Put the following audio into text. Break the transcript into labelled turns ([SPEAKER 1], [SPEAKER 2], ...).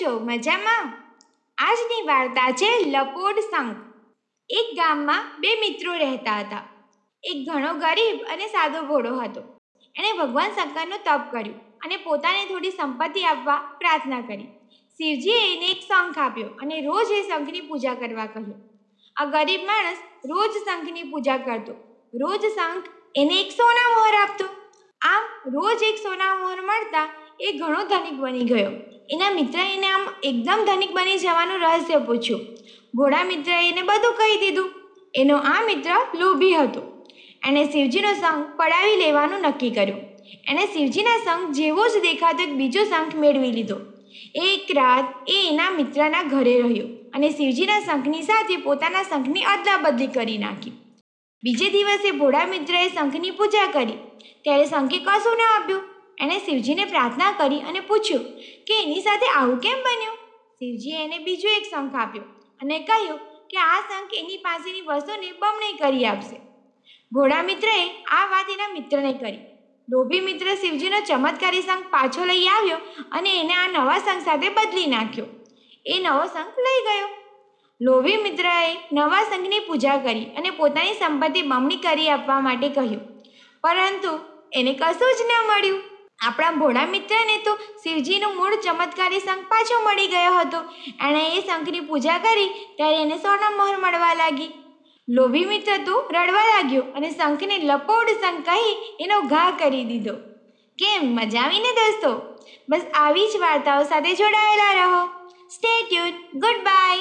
[SPEAKER 1] છો મજામાં? આજની વાર્તા છે લપોડ શંખ એક ગામમાં બે મિત્રો રહેતા હતા. એક ઘણો ગરીબ અને સાદો ઘોડો હતો. એણે ભગવાન શંકરનું તપ કર્યું અને પોતાને થોડી સંપત્તિ આપવા પ્રાર્થના કરી. શિવજીએ એને એક શંખ આપ્યો અને રોજ એ શંખની પૂજા કરવા કહ્યું. આ ગરીબ માણસ રોજ શંખની પૂજા કરતો. રોજ શંખ એને એક સોના મોહર આપતો. આમ રોજ એક સોના મોહર મળતા એ ઘણો ધનિક બની ગયો. એના મિત્રએ એને આમ એકદમ ધનિક બની જવાનું રહસ્ય પૂછ્યું. ભોળા મિત્રએ એને બધું કહી દીધું. એનો આ મિત્ર લોભી હતો. એણે શિવજીનો સંઘ પડાવી લેવાનું નક્કી કર્યું. એણે શિવજીના સંઘ જેવો જ દેખાતો એક બીજો શંખ મેળવી લીધો. એક રાત એ એના મિત્રના ઘરે રહ્યો અને શિવજીના શંખની સાથે પોતાના શંખની અદલા બદલી કરી નાખી. બીજે દિવસે ભોળા મિત્રએ શંખની પૂજા કરી. ત્યારે શંખે કશું ન આપ્યું. એણે શિવજીને પ્રાર્થના કરી અને પૂછ્યું કે એની સાથે આવું કેમ બન્યું? શિવજીએ એને બીજો એક શંખ આપ્યો અને કહ્યું કે આ શંખ એની પાસેની વસ્તુને બમણી કરી આપશે. ઘોડા મિત્રએ આ વાત એના મિત્રને કરી. લોભી મિત્ર શિવજીનો ચમત્કારી શંખ પાછો લઈ આવ્યો અને એને આ નવા શંખ સાથે બદલી નાખ્યો. એ નવો શંખ લઈ ગયો. લોભી મિત્રએ નવા શંખની પૂજા કરી અને પોતાની સંપત્તિ બમણી કરી આપવા માટે કહ્યું. પરંતુ એને કશું જ ન મળ્યું. આપણા ભોળા મિત્રને તો શિવજીનો મૂળ ચમત્કારી શંખ પાછો મળી ગયો હતો. એણે એ શંખની પૂજા કરી, ત્યારે એને સોના મોહર મળવા લાગી. લોભી મિત્ર તો રડવા લાગ્યો અને શંખને લપોડ શંખ કહી એનો ઘા કરી દીધો. કેમ, મજા આવીને દોસ્તો? બસ આવી જ વાર્તાઓ સાથે જોડાયેલા રહો. Stay tune good bye